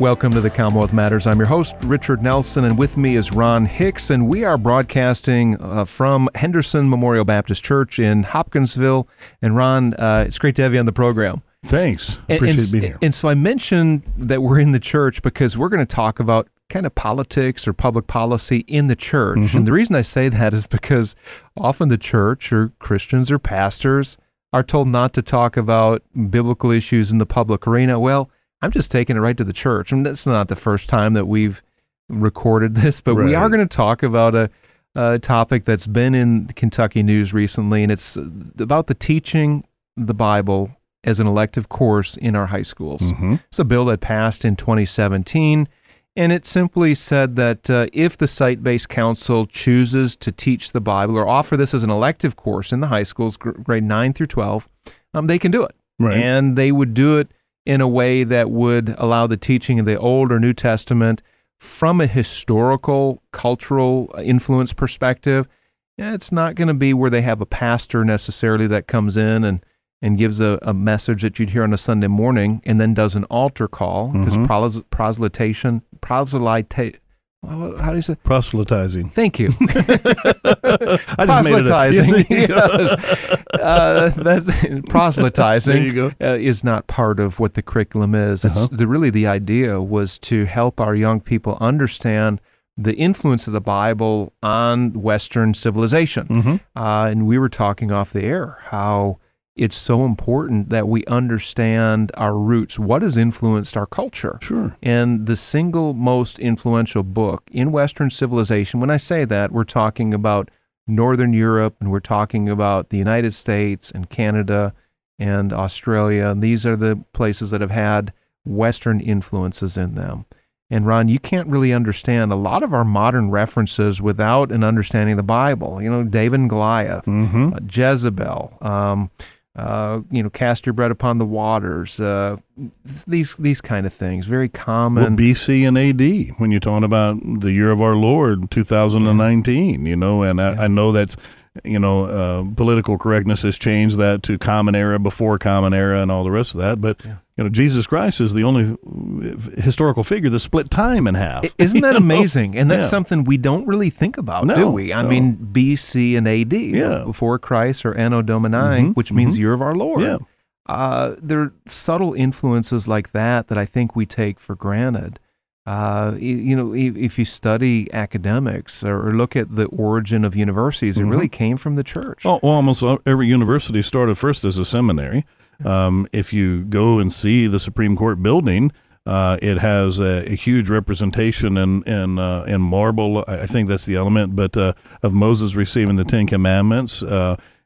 Welcome to the Commonwealth Matters. I'm your host, Richard Nelson, and with me is Ron Hicks, and we are broadcasting uh, from Henderson Memorial Baptist Church in Hopkinsville. And Ron, uh, it's great to have you on the program. Thanks. And, Appreciate and, being here. And so I mentioned that we're in the church because we're going to talk about kind of politics or public policy in the church. Mm-hmm. And the reason I say that is because often the church or Christians or pastors are told not to talk about biblical issues in the public arena. Well, I'm just taking it right to the church. And that's not the first time that we've recorded this, but we are going to talk about a, a topic that's been in Kentucky news recently, and it's about the teaching the Bible as an elective course in our high schools. Mhm. It's a bill that passed in 2017, and it simply said that uh, if the site based council chooses to teach the Bible or offer this as an elective course in the high schools, gr- grade 9 through 12, um, they can do it. Right. And they would do it in a way that would allow the teaching of the Old or New Testament from a historical, cultural influence perspective. It's not going to be where they have a pastor necessarily that comes in and, and gives a, a message that you'd hear on a Sunday morning and then does an altar call because Mhm. pros- proselytation, how do you say? Proselytizing. Thank you. I just made it proselytizing. Yeah, there you go. yes. uh, proselytizing There you go. uh, is not part of what the curriculum is. Uh-huh. the, really the idea was to help our young people understand the influence of the Bible on Western civilization. Mhm. Uh, and we were talking off the air how it's so important that we understand our roots. What has influenced our culture? Sure. And the single most influential book in Western civilization, when I say that, we're talking about Northern Europe and we're talking about the United States and Canada and Australia. And these are the places that have had Western influences in them. And Ron, you can't really understand a lot of our modern references without an understanding of the Bible. You know, David and Goliath, Mm-hmm. uh, Jezebel, um, uh, you know, cast your bread upon the waters. Uh, these these kind of things, very Well, common. BC and AD, when you're talking about the year of our Lord, 2019, you know, and I, Yeah. I know that's, you know, uh, political correctness has changed that to common era, before common era, and all the rest of that. But, Yeah. you know, Jesus Christ is the only uh, historical figure that split time in half. Isn't that know? amazing? And that's Yeah. something we don't really think about, do we? I no. mean, BC and AD, Yeah. before Christ or Anno Domini, Mhm, which means mhm. year of our Lord. Yeah. Uh, there are subtle influences like that that I think we take for granted. Uh, you know, if, if you study academics or, look at the origin of universities, it Mhm. really came from the church. Oh, well, almost every university started first as a seminary. Um, if you go and see the Supreme Court building, uh, it has a, a huge representation in in, uh, in marble. I I think that's the element, but uh, of Moses receiving the Ten Commandments.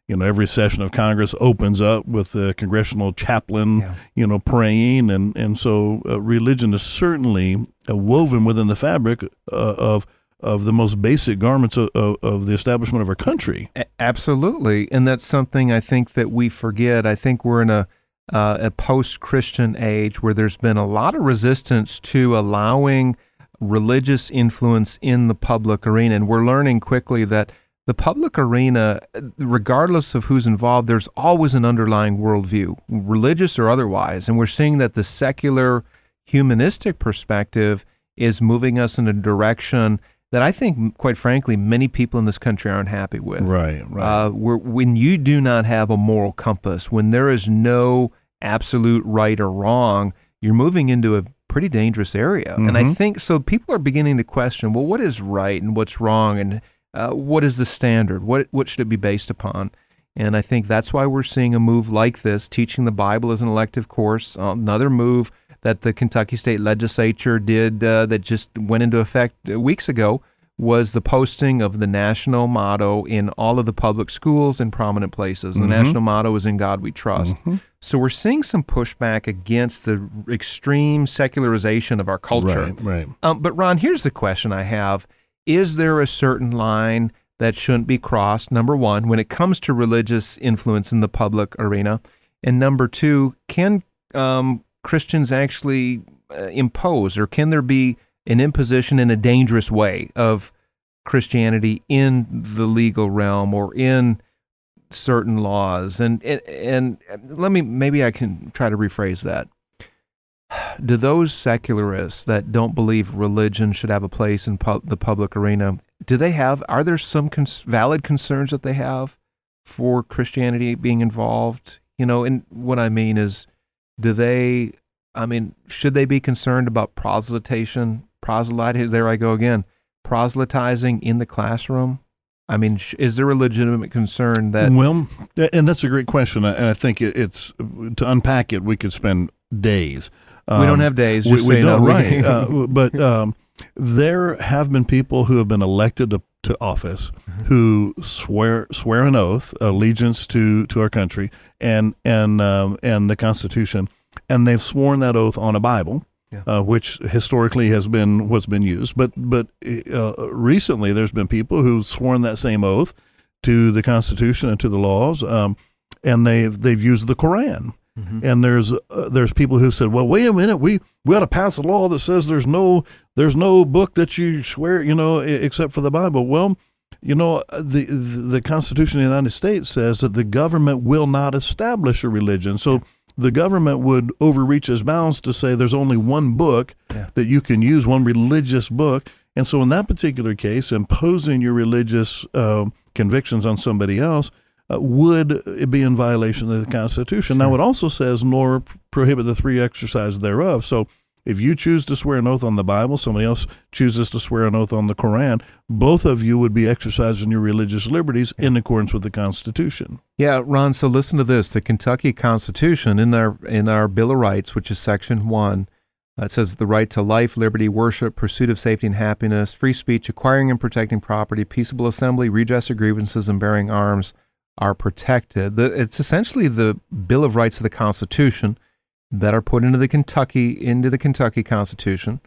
You know, every session of Congress opens up with the congressional chaplain, Yeah. you know, praying, and and so uh, religion is certainly uh, woven within the fabric uh, of of the most basic garments of, of, of the establishment of our country. A- Absolutely, and that's something I think that we forget. I think we're in a uh, a post-Christian age where there's been a lot of resistance to allowing religious influence in the public arena, and we're learning quickly that the public arena, regardless of who's involved, there's always an underlying worldview, religious or otherwise, and we're seeing that the secular, humanistic perspective is moving us in a direction that I think, quite frankly, many people in this country aren't happy with. Right, right. Uh, where, when you do not have a moral compass, when there is no absolute right or wrong, you're moving into a pretty dangerous area. And I Mhm. think so. People are beginning to question, well, what is right and what's wrong, and uh, what is the standard? What what should it be based upon? And I think that's why we're seeing a move like this, teaching the Bible as an elective course. Uh, another move that the Kentucky State Legislature did uh, that just went into effect uh, weeks ago was the posting of the national motto in all of the public schools in prominent places. The Mhm. national motto is "In God We Trust." Mhm. So we're seeing some pushback against the extreme secularization of our culture. Right, right. Um, but Ron, here's the question I have: Is there a certain line that shouldn't be crossed? Number one, when it comes to religious influence in the public arena, and number two, can um, Christians actually uh, impose, or can there be an imposition in a dangerous way of Christianity in the legal realm or in certain laws? And and, and let me maybe I can try to rephrase that do those secularists that don't believe religion should have a place in pu- the public arena do they have are there some cons- valid concerns that they have for christianity being involved you know and what i mean is do they i mean should they be concerned about proselytation proselyte there i go again proselytizing in the classroom i mean is there a legitimate concern that well, and that's a great question, and I think it's to unpack it. We could spend days. We don't Um, have days we, we don't, right? uh, but um, there have been people who have been elected to, to office Mm-hmm. who swear swear an oath allegiance to to our country and and um, and the Constitution, and they've sworn that oath on a Bible. Yeah. Uh, which historically has been what's been used, but but uh, recently there's been people who've sworn that same oath to the Constitution and to the laws, um, and they've they've used the Koran. Mhm. And there's uh, there's people who said, well, wait a minute, we we ought to pass a law that says there's no there's no book that you swear, you know, except for the Bible. Well, you know, the the Constitution of the United States says that the government will not establish a religion. So the government would overreach its bounds to say there's only one book Yeah. that you can use, one religious book. And so in that particular case, imposing your religious um convictions on somebody else uh, would be in violation of the Constitution. Now, it also says, nor prohibit the free exercise thereof. So, if you choose to swear an oath on the Bible, somebody else chooses to swear an oath on the Koran, both of you would be exercising your religious liberties in accordance with the Constitution. Yeah, Ron. So listen to this: the Kentucky Constitution in our in our Bill of Rights, which is Section One, uh, it says the right to life, liberty, worship, pursuit of safety and happiness, free speech, acquiring and protecting property, peaceable assembly, redress of grievances, and bearing arms are protected. The, it's essentially the Bill of Rights of the Constitution that are put into the Kentucky into the Kentucky Constitution.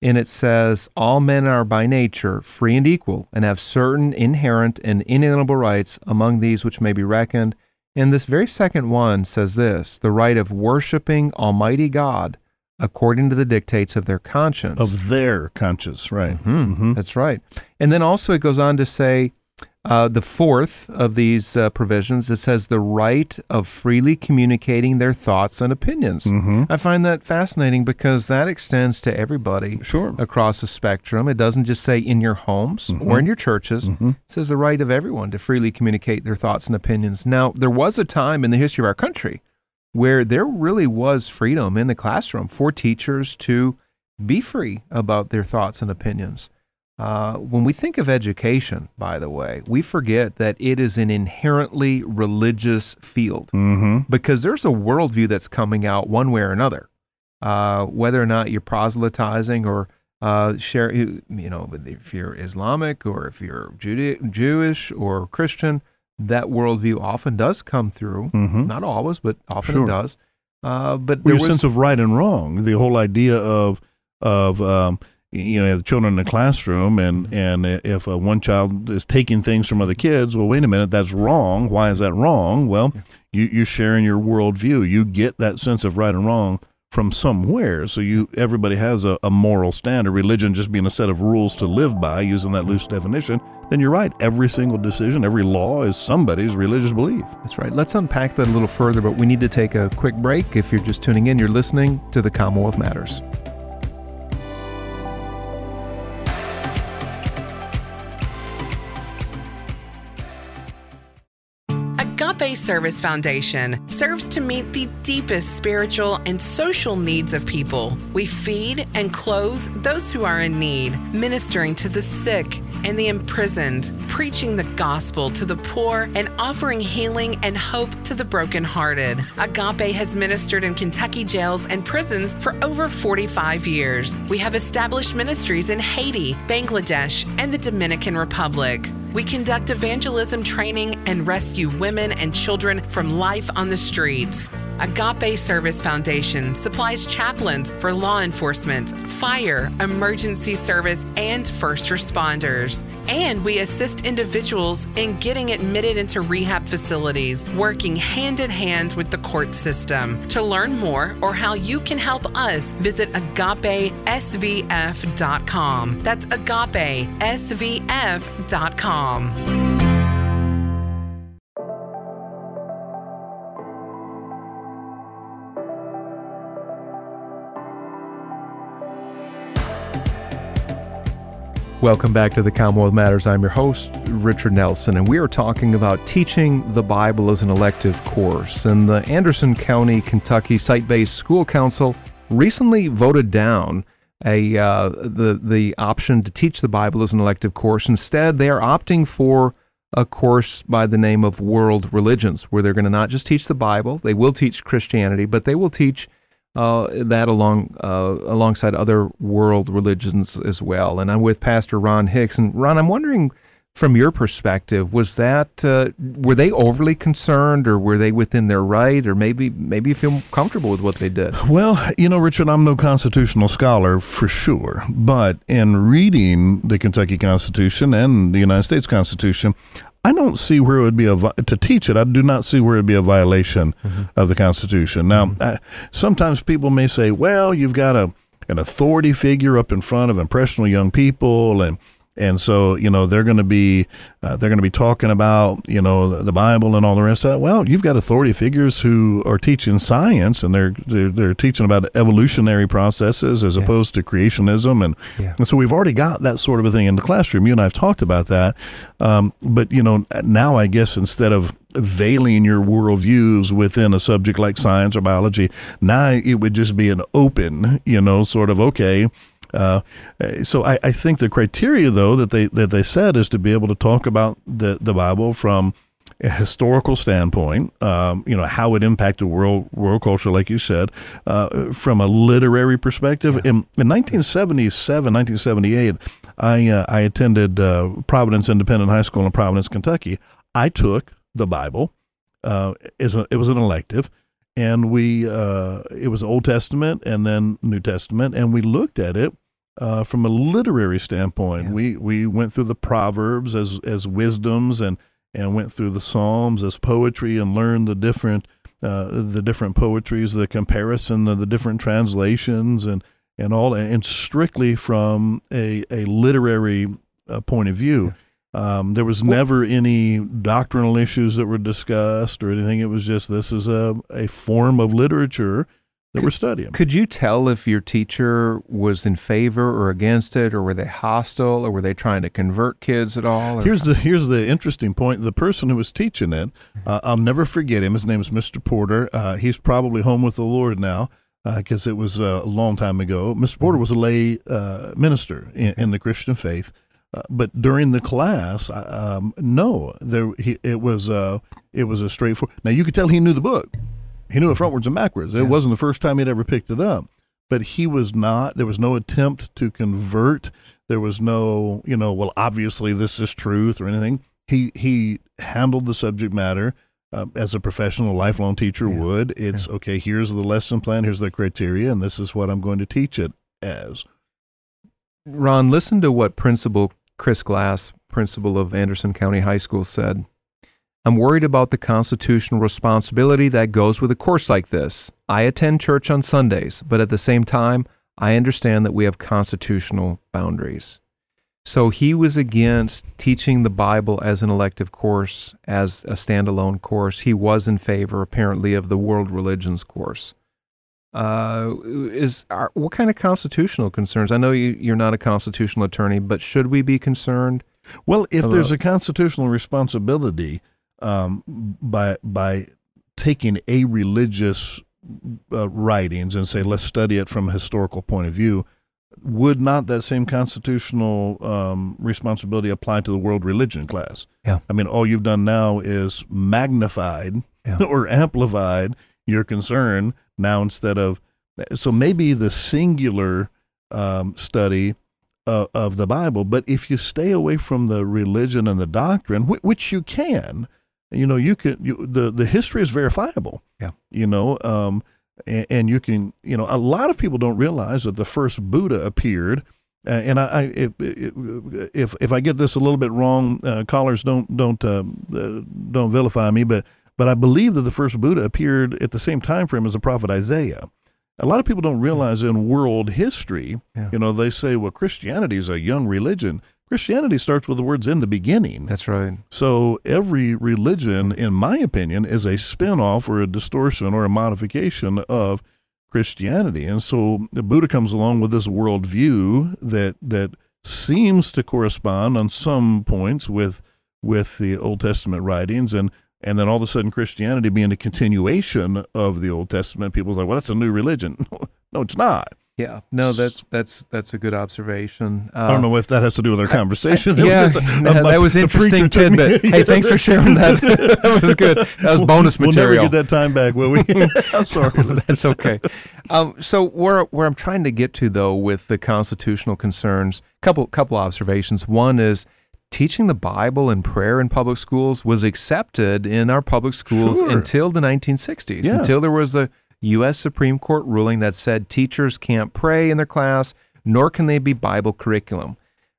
And it says, All men are by nature free and equal, and have certain inherent and inalienable rights, among these which may be reckoned. And this very second one says this the right of worshiping Almighty God according to the dictates of their conscience. Of their conscience, right. Mm-hmm. Mm-hmm. That's right. And then also it goes on to say uh, the fourth of these uh, provisions, it says the right of freely communicating their thoughts and opinions. Mhm. I find that fascinating because that extends to everybody Sure. across the spectrum. It doesn't just say in your homes Mm-hmm. or in your churches. Mhm. It says the right of everyone to freely communicate their thoughts and opinions. Now, there was a time in the history of our country where there really was freedom in the classroom for teachers to be free about their thoughts and opinions. Uh, when we think of education, by the way, we forget that it is an inherently religious field Mhm. because there's a worldview that's coming out one way or another. Uh, whether or not you're proselytizing or uh, share, you know, if you're Islamic or if you're Jude- Jewish or Christian, that worldview often does come through. Mhm. Not always, but often Sure. it does. Uh, but Well, your was, sense of right and wrong, the whole idea of of um, you know the children in the classroom, and and if uh, one child is taking things from other kids, well, wait a minute, that's wrong. Why is that wrong? Well, you you share in your worldview. You get that sense of right and wrong from somewhere. So you everybody has a, a moral standard. Religion just being a set of rules to live by, using that loose definition. Then you're right. Every single decision, every law is somebody's religious belief. That's right. Let's unpack that a little further, but we need to take a quick break. If you're just tuning in, you're listening to the Commonwealth Matters. Service Foundation serves to meet the deepest spiritual and social needs of people. We feed and clothe those who are in need, ministering to the sick, and the imprisoned, preaching the gospel to the poor and offering healing and hope to the brokenhearted. Agape has ministered in Kentucky jails and prisons for over 45 years. We have established ministries in Haiti, Bangladesh, and the Dominican Republic. We conduct evangelism training and rescue women and children from life on the streets. Agape Service Foundation supplies chaplains for law enforcement, fire, emergency service, and first responders. And we assist individuals in getting admitted into rehab facilities, working hand in hand with the court system. To learn more or how you can help us, visit agapesvf.com. That's agapesvf.com. Welcome back to the Commonwealth Matters. I'm your host, Richard Nelson, and we are talking about teaching the Bible as an elective course. And the Anderson County, Kentucky Site Based School Council recently voted down a uh, the the option to teach the Bible as an elective course. Instead, they are opting for a course by the name of World Religions, where they're going to not just teach the Bible, they will teach Christianity, but they will teach uh, that along uh, alongside other world religions as well. And I'm with Pastor Ron Hicks. And Ron, I'm wondering, from your perspective, was that uh, were they overly concerned, or were they within their right, or maybe maybe you feel comfortable with what they did? Well, you know, Richard, I'm no constitutional scholar for sure, but in reading the Kentucky Constitution and the United States Constitution, I don't see where it would be a to teach it. I do not see where it would be a violation mm-hmm. of the Constitution. Now, mm-hmm. I, sometimes people may say, "Well, you've got a an authority figure up in front of impressionable young people, and and so you know they're going to be uh, they're going to be talking about you know the, the, Bible and all the rest of that. Well, you've got authority figures who are teaching science and they're they're, they're teaching about evolutionary processes as yeah. opposed to creationism, and, yeah. and so we've already got that sort of a thing in the classroom. You and I have talked about that, um, but you know now I guess instead of veiling your worldviews within a subject like science or biology, now it would just be an open, you know, sort of okay uh, so I, I, think the criteria, though, that they that they said is to be able to talk about the, the Bible from a historical standpoint, um, you know, how it impacted world world culture, like you said, uh, from a literary perspective. Yeah. In, in 1977, 1978, I uh, I attended uh, Providence Independent High School in Providence, Kentucky. I took the Bible. Uh, as a, it was an elective and we uh, it was Old Testament and then New Testament, and we looked at it uh, from a literary standpoint. Yeah. We we went through the Proverbs as as wisdoms and and went through the Psalms as poetry and learned the different uh, the different poetries, the comparison of the different translations and and all and strictly from a a literary uh, point of view. Yeah. Um, there was never any doctrinal issues that were discussed or anything. It was just this is a, a form of literature that could, we're studying. Could you tell if your teacher was in favor or against it, or were they hostile, or were they trying to convert kids at all? Or? Here's the here's the interesting point. The person who was teaching it, uh, I'll never forget him. His name is Mr. Porter. Uh, he's probably home with the Lord now because uh, it was uh, a long time ago. Mr. Porter was a lay uh, minister in, in the Christian faith. Uh, but during the class, um, no, there he, it was uh, it was a straightforward. Now you could tell he knew the book. He knew it frontwards and backwards. It yeah. wasn't the first time he'd ever picked it up, but he was not. There was no attempt to convert. There was no, you know, well, obviously this is truth or anything. He he handled the subject matter uh, as a professional, lifelong teacher yeah. would. It's yeah. okay. Here's the lesson plan. Here's the criteria, and this is what I'm going to teach it as. Ron, listen to what Principal Chris Glass, principal of Anderson County High School, said I'm worried about the constitutional responsibility that goes with a course like this. I attend church on Sundays, but at the same time, I understand that we have constitutional boundaries. So he was against teaching the Bible as an elective course, as a standalone course. He was in favor, apparently, of the world religions course uh, is are, what kind of constitutional concerns? I know you, you're not a constitutional attorney, but should we be concerned? Well, if about, there's a constitutional responsibility um, by by taking a religious uh, writings and say let's study it from a historical point of view, would not that same constitutional um, responsibility apply to the world religion class? Yeah. I mean, all you've done now is magnified Yeah. or amplified your concern now instead of so maybe the singular um, study uh, of the Bible, but if you stay away from the religion and the doctrine, wh- which you can, you know, you can. You, the the history is verifiable. Yeah. You know, um, and, and you can. You know, a lot of people don't realize that the first Buddha appeared. Uh, and I, I if, if if I get this a little bit wrong, uh, callers don't don't uh, uh, don't vilify me, but but I believe that the first Buddha appeared at the same time frame as the prophet Isaiah. A lot of people don't hmm. realize in world history, Yeah. you know, they say, well, Christianity is a young religion. Christianity starts with the words in the beginning. That's right. So every religion, in my opinion, is a spin-off or a distortion or a modification of Christianity. And so the Buddha comes along with this worldview that that seems to correspond on some points with with the Old Testament writings and and then all of a sudden Christianity being a continuation of the Old Testament, people's like, well, that's a new religion. no, it's not. Yeah. No, that's that's that's a good observation. Uh, I don't know if that has to do with our conversation. It was yeah, just a- no, uh, my- that was interesting preacher took me- tidbit. Hey, thanks for sharing that. that was good. That was bonus We'll material. never get that time back, will we? I'm sorry. That's okay. Um, so where where I'm trying to get to though with the constitutional concerns, couple couple observations. One is teaching the Bible and prayer in public schools was accepted in our public schools Sure. until the 1960s. Yeah. Until there was a U.S. Supreme Court ruling that said teachers can't pray in their class, nor can they be Bible curriculum.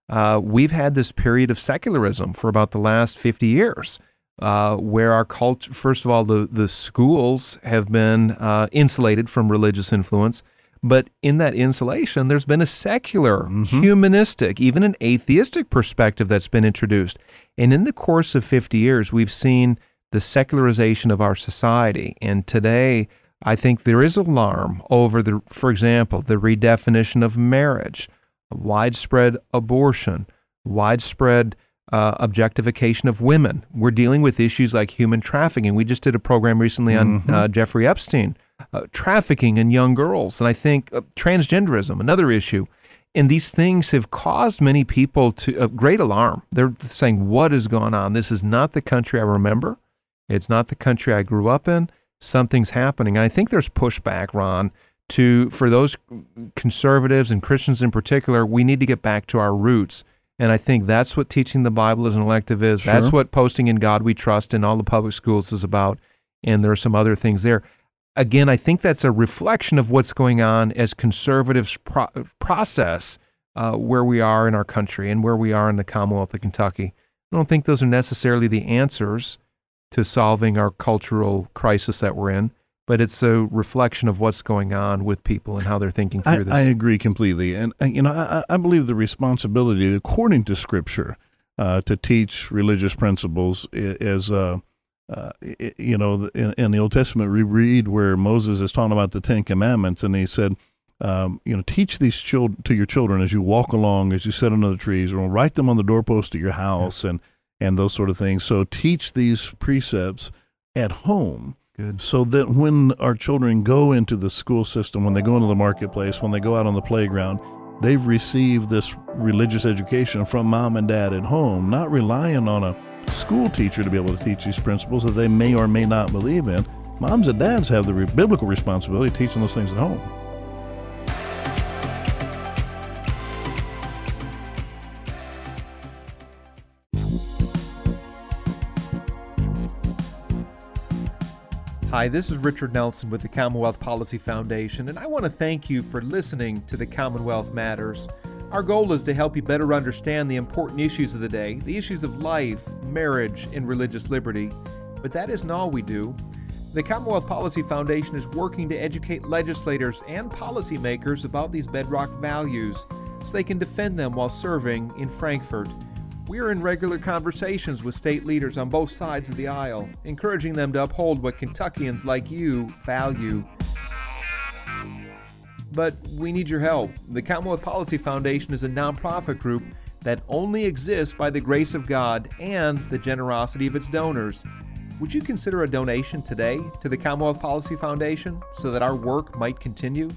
Uh, we've had this period of secularism for about the last 50 years, uh, where our culture, first of all, the, the schools have been uh, insulated from religious influence. But in that insulation, there's been a secular, humanistic, even an atheistic perspective that's been introduced. And in the course of 50 years, we've seen the secularization of our society. And today, I think there is alarm over the, for example, the redefinition of marriage, widespread abortion, widespread uh, objectification of women. We're dealing with issues like human trafficking. We just did a program recently on uh, Jeffrey Epstein, uh, trafficking in young girls, and I think uh, transgenderism, another issue. And these things have caused many people to uh, great alarm. They're saying, "What has gone on? This is not the country I remember. It's not the country I grew up in. Something's happening." And I think there's pushback, Ron, to for those conservatives and Christians in particular. We need to get back to our roots. And I think that's what teaching the Bible as an elective is. That's what posting in God we trust in all the public schools is about. And there are some other things there. Again, I think that's a reflection of what's going on as conservatives pro- process uh, where we are in our country and where we are in the Commonwealth of Kentucky. I don't think those are necessarily the answers to solving our cultural crisis that we're in, but it's a reflection of what's going on with people and how they're thinking I, through this. I agree completely, and uh, you know, I, I believe the responsibility, according to Scripture, uh, to teach religious principles is, uh, uh, you know, in, in the Old Testament, we read where Moses is talking about the Ten Commandments, and he said, um, you know, teach these children to your children as you walk along, as you sit under the trees, or write them on the doorpost of your house, and and those sort of things. So teach these precepts at home Good. so that when our children go into the school system, when they go into the marketplace, when they go out on the playground, they've received this religious education from mom and dad at home, not relying on a school teacher to be able to teach these principles that they may or may not believe in. Moms and dads have the biblical responsibility of teaching those things at home. Hi, this is Richard Nelson with the Commonwealth Policy Foundation, and I want to thank you for listening to the Commonwealth Matters. Our goal is to help you better understand the important issues of the day, the issues of life, marriage, and religious liberty. But that isn't all we do. The Commonwealth Policy Foundation is working to educate legislators and policymakers about these bedrock values so they can defend them while serving in Frankfort. We are in regular conversations with state leaders on both sides of the aisle, encouraging them to uphold what Kentuckians like you value. But we need your help. The Commonwealth Policy Foundation is a nonprofit group that only exists by the grace of God and the generosity of its donors. Would you consider a donation today to the Commonwealth Policy Foundation so that our work might continue?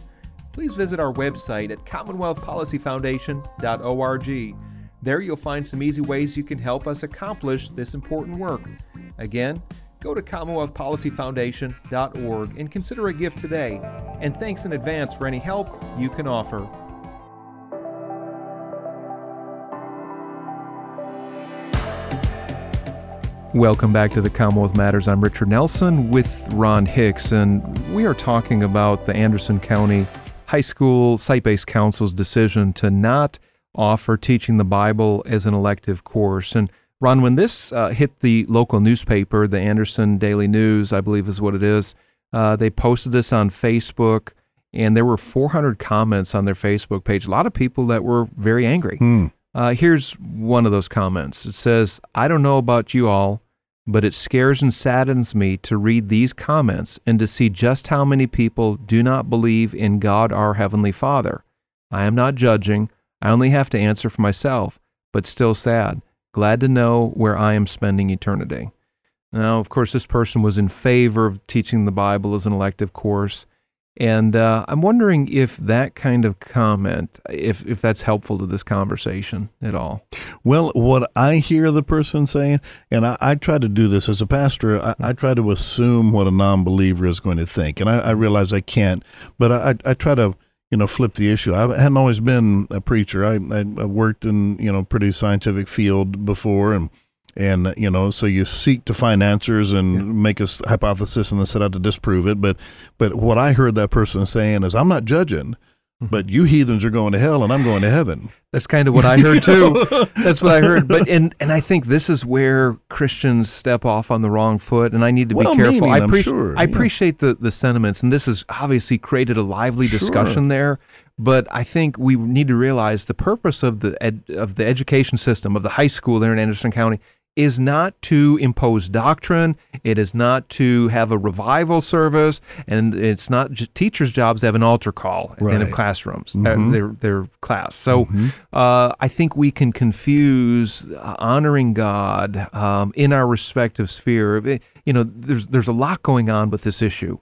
please visit our website at commonwealthpolicyfoundation.org. There you'll find some easy ways you can help us accomplish this important work. Again, go to commonwealthpolicyfoundation.org and consider a gift today. And thanks in advance for any help you can offer. Welcome back to the Commonwealth Matters. I'm Richard Nelson with Ron Hicks, and we are talking about the Anderson County High School Site Based Council's decision to not offer teaching the Bible as an elective course. And Ron, when this uh, hit the local newspaper, the Anderson Daily News, I believe is what it is, uh, they posted this on Facebook, and there were 400 comments on their Facebook page. A lot of people that were very angry. Hmm. Uh, here's one of those comments. It says, I don't know about you all, but it scares and saddens me to read these comments and to see just how many people do not believe in God our Heavenly Father. I am not judging. I only have to answer for myself, but still sad. Glad to know where I am spending eternity. Now, of course, this person was in favor of teaching the Bible as an elective course. And uh, I'm wondering if that kind of comment, if, if that's helpful to this conversation at all. Well, what I hear the person saying, and I, I try to do this as a pastor, I, I, try to assume what a non believer is going to think. And I, I realize I can't, but I, I try to you know, flip the issue. I hadn't always been a preacher. I, I worked in, you know, pretty scientific field before and, and, you know, so you seek to find answers and yeah. make a hypothesis and then set out to disprove it. But, but what I heard that person saying is, I'm not judging but you heathens are going to hell and I'm going to heaven. That's kind of what I heard too. That's what I heard. But and and I think this is where Christians step off on the wrong foot, and I need to well, be careful. Meaning, I, pre- sure, I appreciate the the sentiments, and this has obviously created a lively discussion sure. there. But I think we need to realize the purpose of the ed, of the education system of the high school there in Anderson County is not to impose doctrine. It is not to have a revival service, and it's not teachers' jobs to have an altar call right. the of classrooms, mm-hmm. uh, their their class. So mm-hmm. uh, I think we can confuse uh, honoring God um, in our respective sphere. You know, there's there's a lot going on with this issue.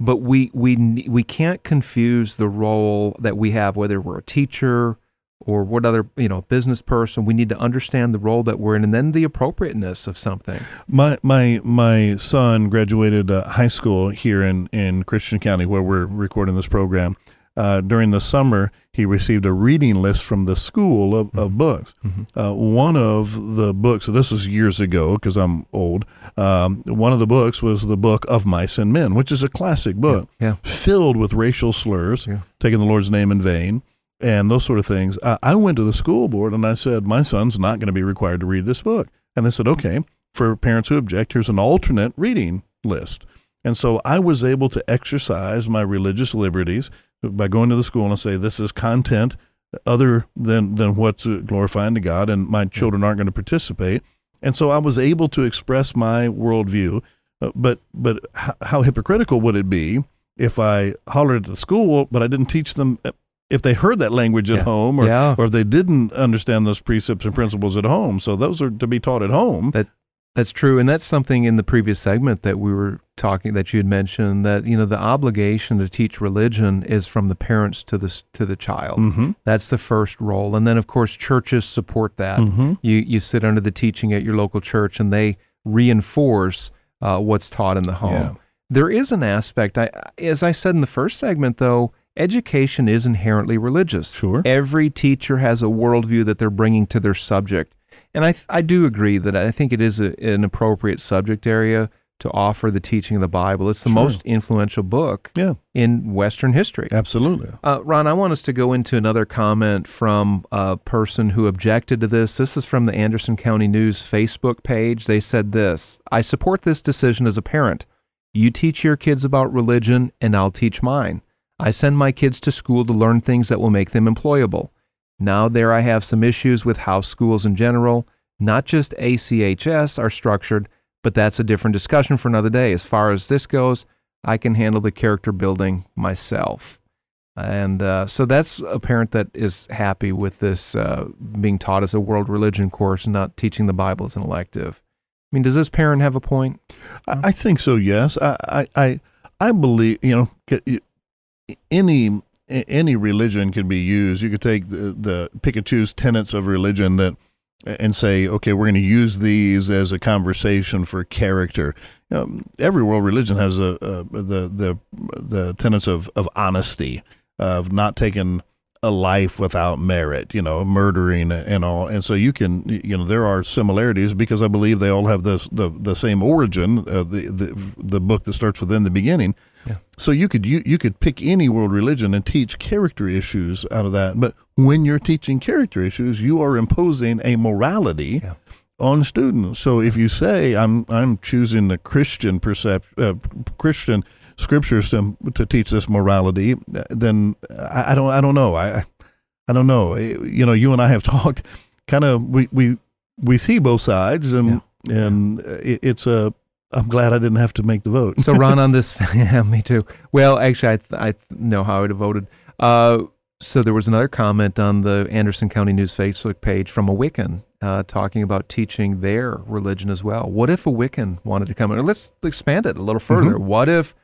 But we, we we can't confuse the role that we have, whether we're a teacher, or what other you know business person we need to understand the role that we're in and then the appropriateness of something my my my son graduated uh, high school here in in christian county where we're recording this program uh, during the summer, he received a reading list from the school of, of books. Mm-hmm. Uh, one of the books, so this was years ago because I'm old, um, one of the books was the book of Mice and Men, which is a classic book yeah, yeah. filled with racial slurs, Yeah. taking the Lord's name in vain and those sort of things. I, I went to the school board and I said, my son's not going to be required to read this book. And they said, okay, for parents who object, here's an alternate reading list. And so I was able to exercise my religious liberties by going to the school and say, this is content other than, than what's glorifying to God, and my children aren't going to participate. And so I was able to express my worldview. Uh, but but how hypocritical would it be if I hollered at the school, but I didn't teach them if they heard that language at Yeah. home or, Yeah. or if they didn't understand those precepts and principles at home. So those are to be taught at home. That's that's true, and that's something in the previous segment that we were talking that you had mentioned that you know the obligation to teach religion is from the parents to the to the child. Mm-hmm. That's the first role, and then of course churches support that. Mhm. You you sit under the teaching at your local church, and they reinforce uh, what's taught in the home. Yeah. There is an aspect, I, as I said in the first segment, though. Education is inherently religious. Sure. Every teacher has a worldview that they're bringing to their subject. And I, I do agree that I think it is a, an appropriate subject area to offer the teaching of the Bible. It's the Sure. most influential book Yeah, in Western history. absolutely. Uh, Ron, I want us to go into another comment from a person who objected to this. This is from the Anderson County News Facebook page. They said this I support this decision as a parent. You teach your kids about religion, and I'll teach mine. I send my kids to school to learn things that will make them employable. Now, there I have some issues with how schools in general, not just ACHS, are structured, but that's a different discussion for another day. As far as this goes, I can handle the character building myself. And uh, so that's a parent that is happy with this uh, being taught as a world religion course and not teaching the Bible as an elective. I mean, does this parent have a point? I, I think so. Yes, I, I, I, believe you know any any religion can be used. You could take the, the pick and choose tenets of religion that and say, okay, we're going to use these as a conversation for character. Um, every world religion has a, a, the the the tenets of of honesty, of not taking a life without merit, you know, murdering and all. And so you can, you know, there are similarities because I believe they all have this, the the same origin, uh, the, the the book that starts within the beginning. Yeah. So you could you, you could pick any world religion and teach character issues out of that. But when you're teaching character issues, you are imposing a morality yeah. on students. So if you say I'm I'm choosing the Christian percep- uh, Christian scriptures to to teach this morality, uh, then I, I don't I don't know I I don't know. Eh, you know, you and I have talked. Kind of we we we see both sides, and yeah. and uh, it, it's a. I'm glad I didn't have to make the vote. so Ron, on this, yeah, me too. Well, actually, I th- I know how I would have voted. Uh, so there was another comment on the Anderson County News Facebook page from a Wiccan uh, talking about teaching their religion as well. What if a Wiccan wanted to come in? Let's expand it a little further. Mm-hmm. What if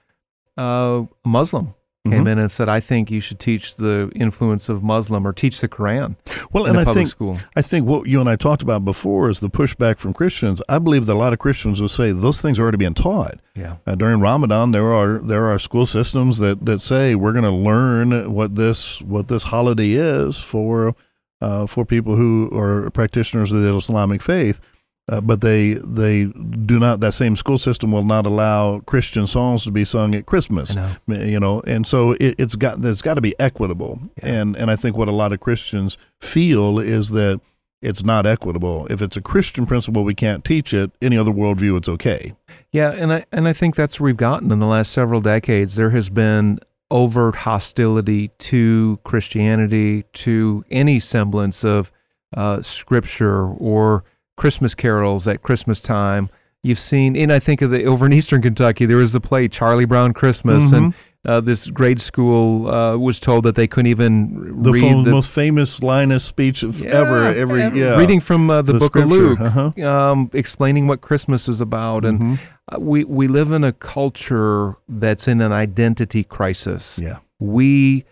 uh, a Muslim came mm-hmm. in and said, "I think you should teach the influence of Muslim or teach the Quran." Well, and I think school. I think what you and I talked about before is the pushback from Christians. I believe that a lot of Christians will say those things are already being taught. Yeah. Uh, during Ramadan, there are there are school systems that that say we're going to learn what this what this holiday is for uh, for people who are practitioners of the Islamic faith. Uh, but they they do not that same school system will not allow Christian songs to be sung at Christmas. Know. You know, and so it, has got it's got to be equitable. Yeah. And and I think what a lot of Christians feel is that it's not equitable. If it's a Christian principle, we can't teach it. Any other worldview, it's okay. Yeah, and I and I think that's where we've gotten in the last several decades. There has been overt hostility to Christianity, to any semblance of uh, scripture or Christmas carols at Christmas time. You've seen, and I think of the over in Eastern Kentucky, there was a play Charlie Brown Christmas, mm-hmm. and uh, this grade school uh, was told that they couldn't even the read the most famous Linus speech of yeah, ever. Every yeah, reading from uh, the, the, Book scripture. of Luke, uh-huh. um, explaining what Christmas is about, and mm-hmm. Uh, we we live in a culture that's in an identity crisis. Yeah, we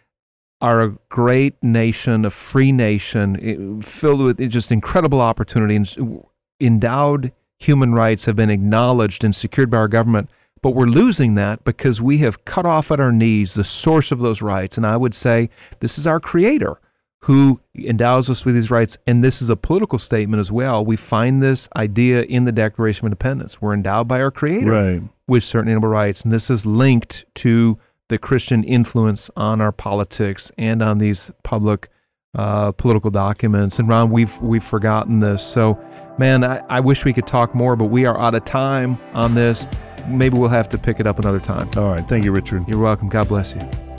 are a great nation, a free nation, filled with just incredible opportunity and endowed human rights have been acknowledged and secured by our government. But we're losing that because we have cut off at our knees the source of those rights. And I would say this is our Creator who endows us with these rights. And this is a political statement as well. We find this idea in the Declaration of Independence. We're endowed by our Creator right. with certain inalienable rights. And this is linked to the Christian influence on our politics and on these public uh, political documents. And Ron, we've we've forgotten this. So, man, I, I wish we could talk more, but we are out of time on this. Maybe we'll have to pick it up another time. All right. Thank you, Richard. You're welcome. God bless you.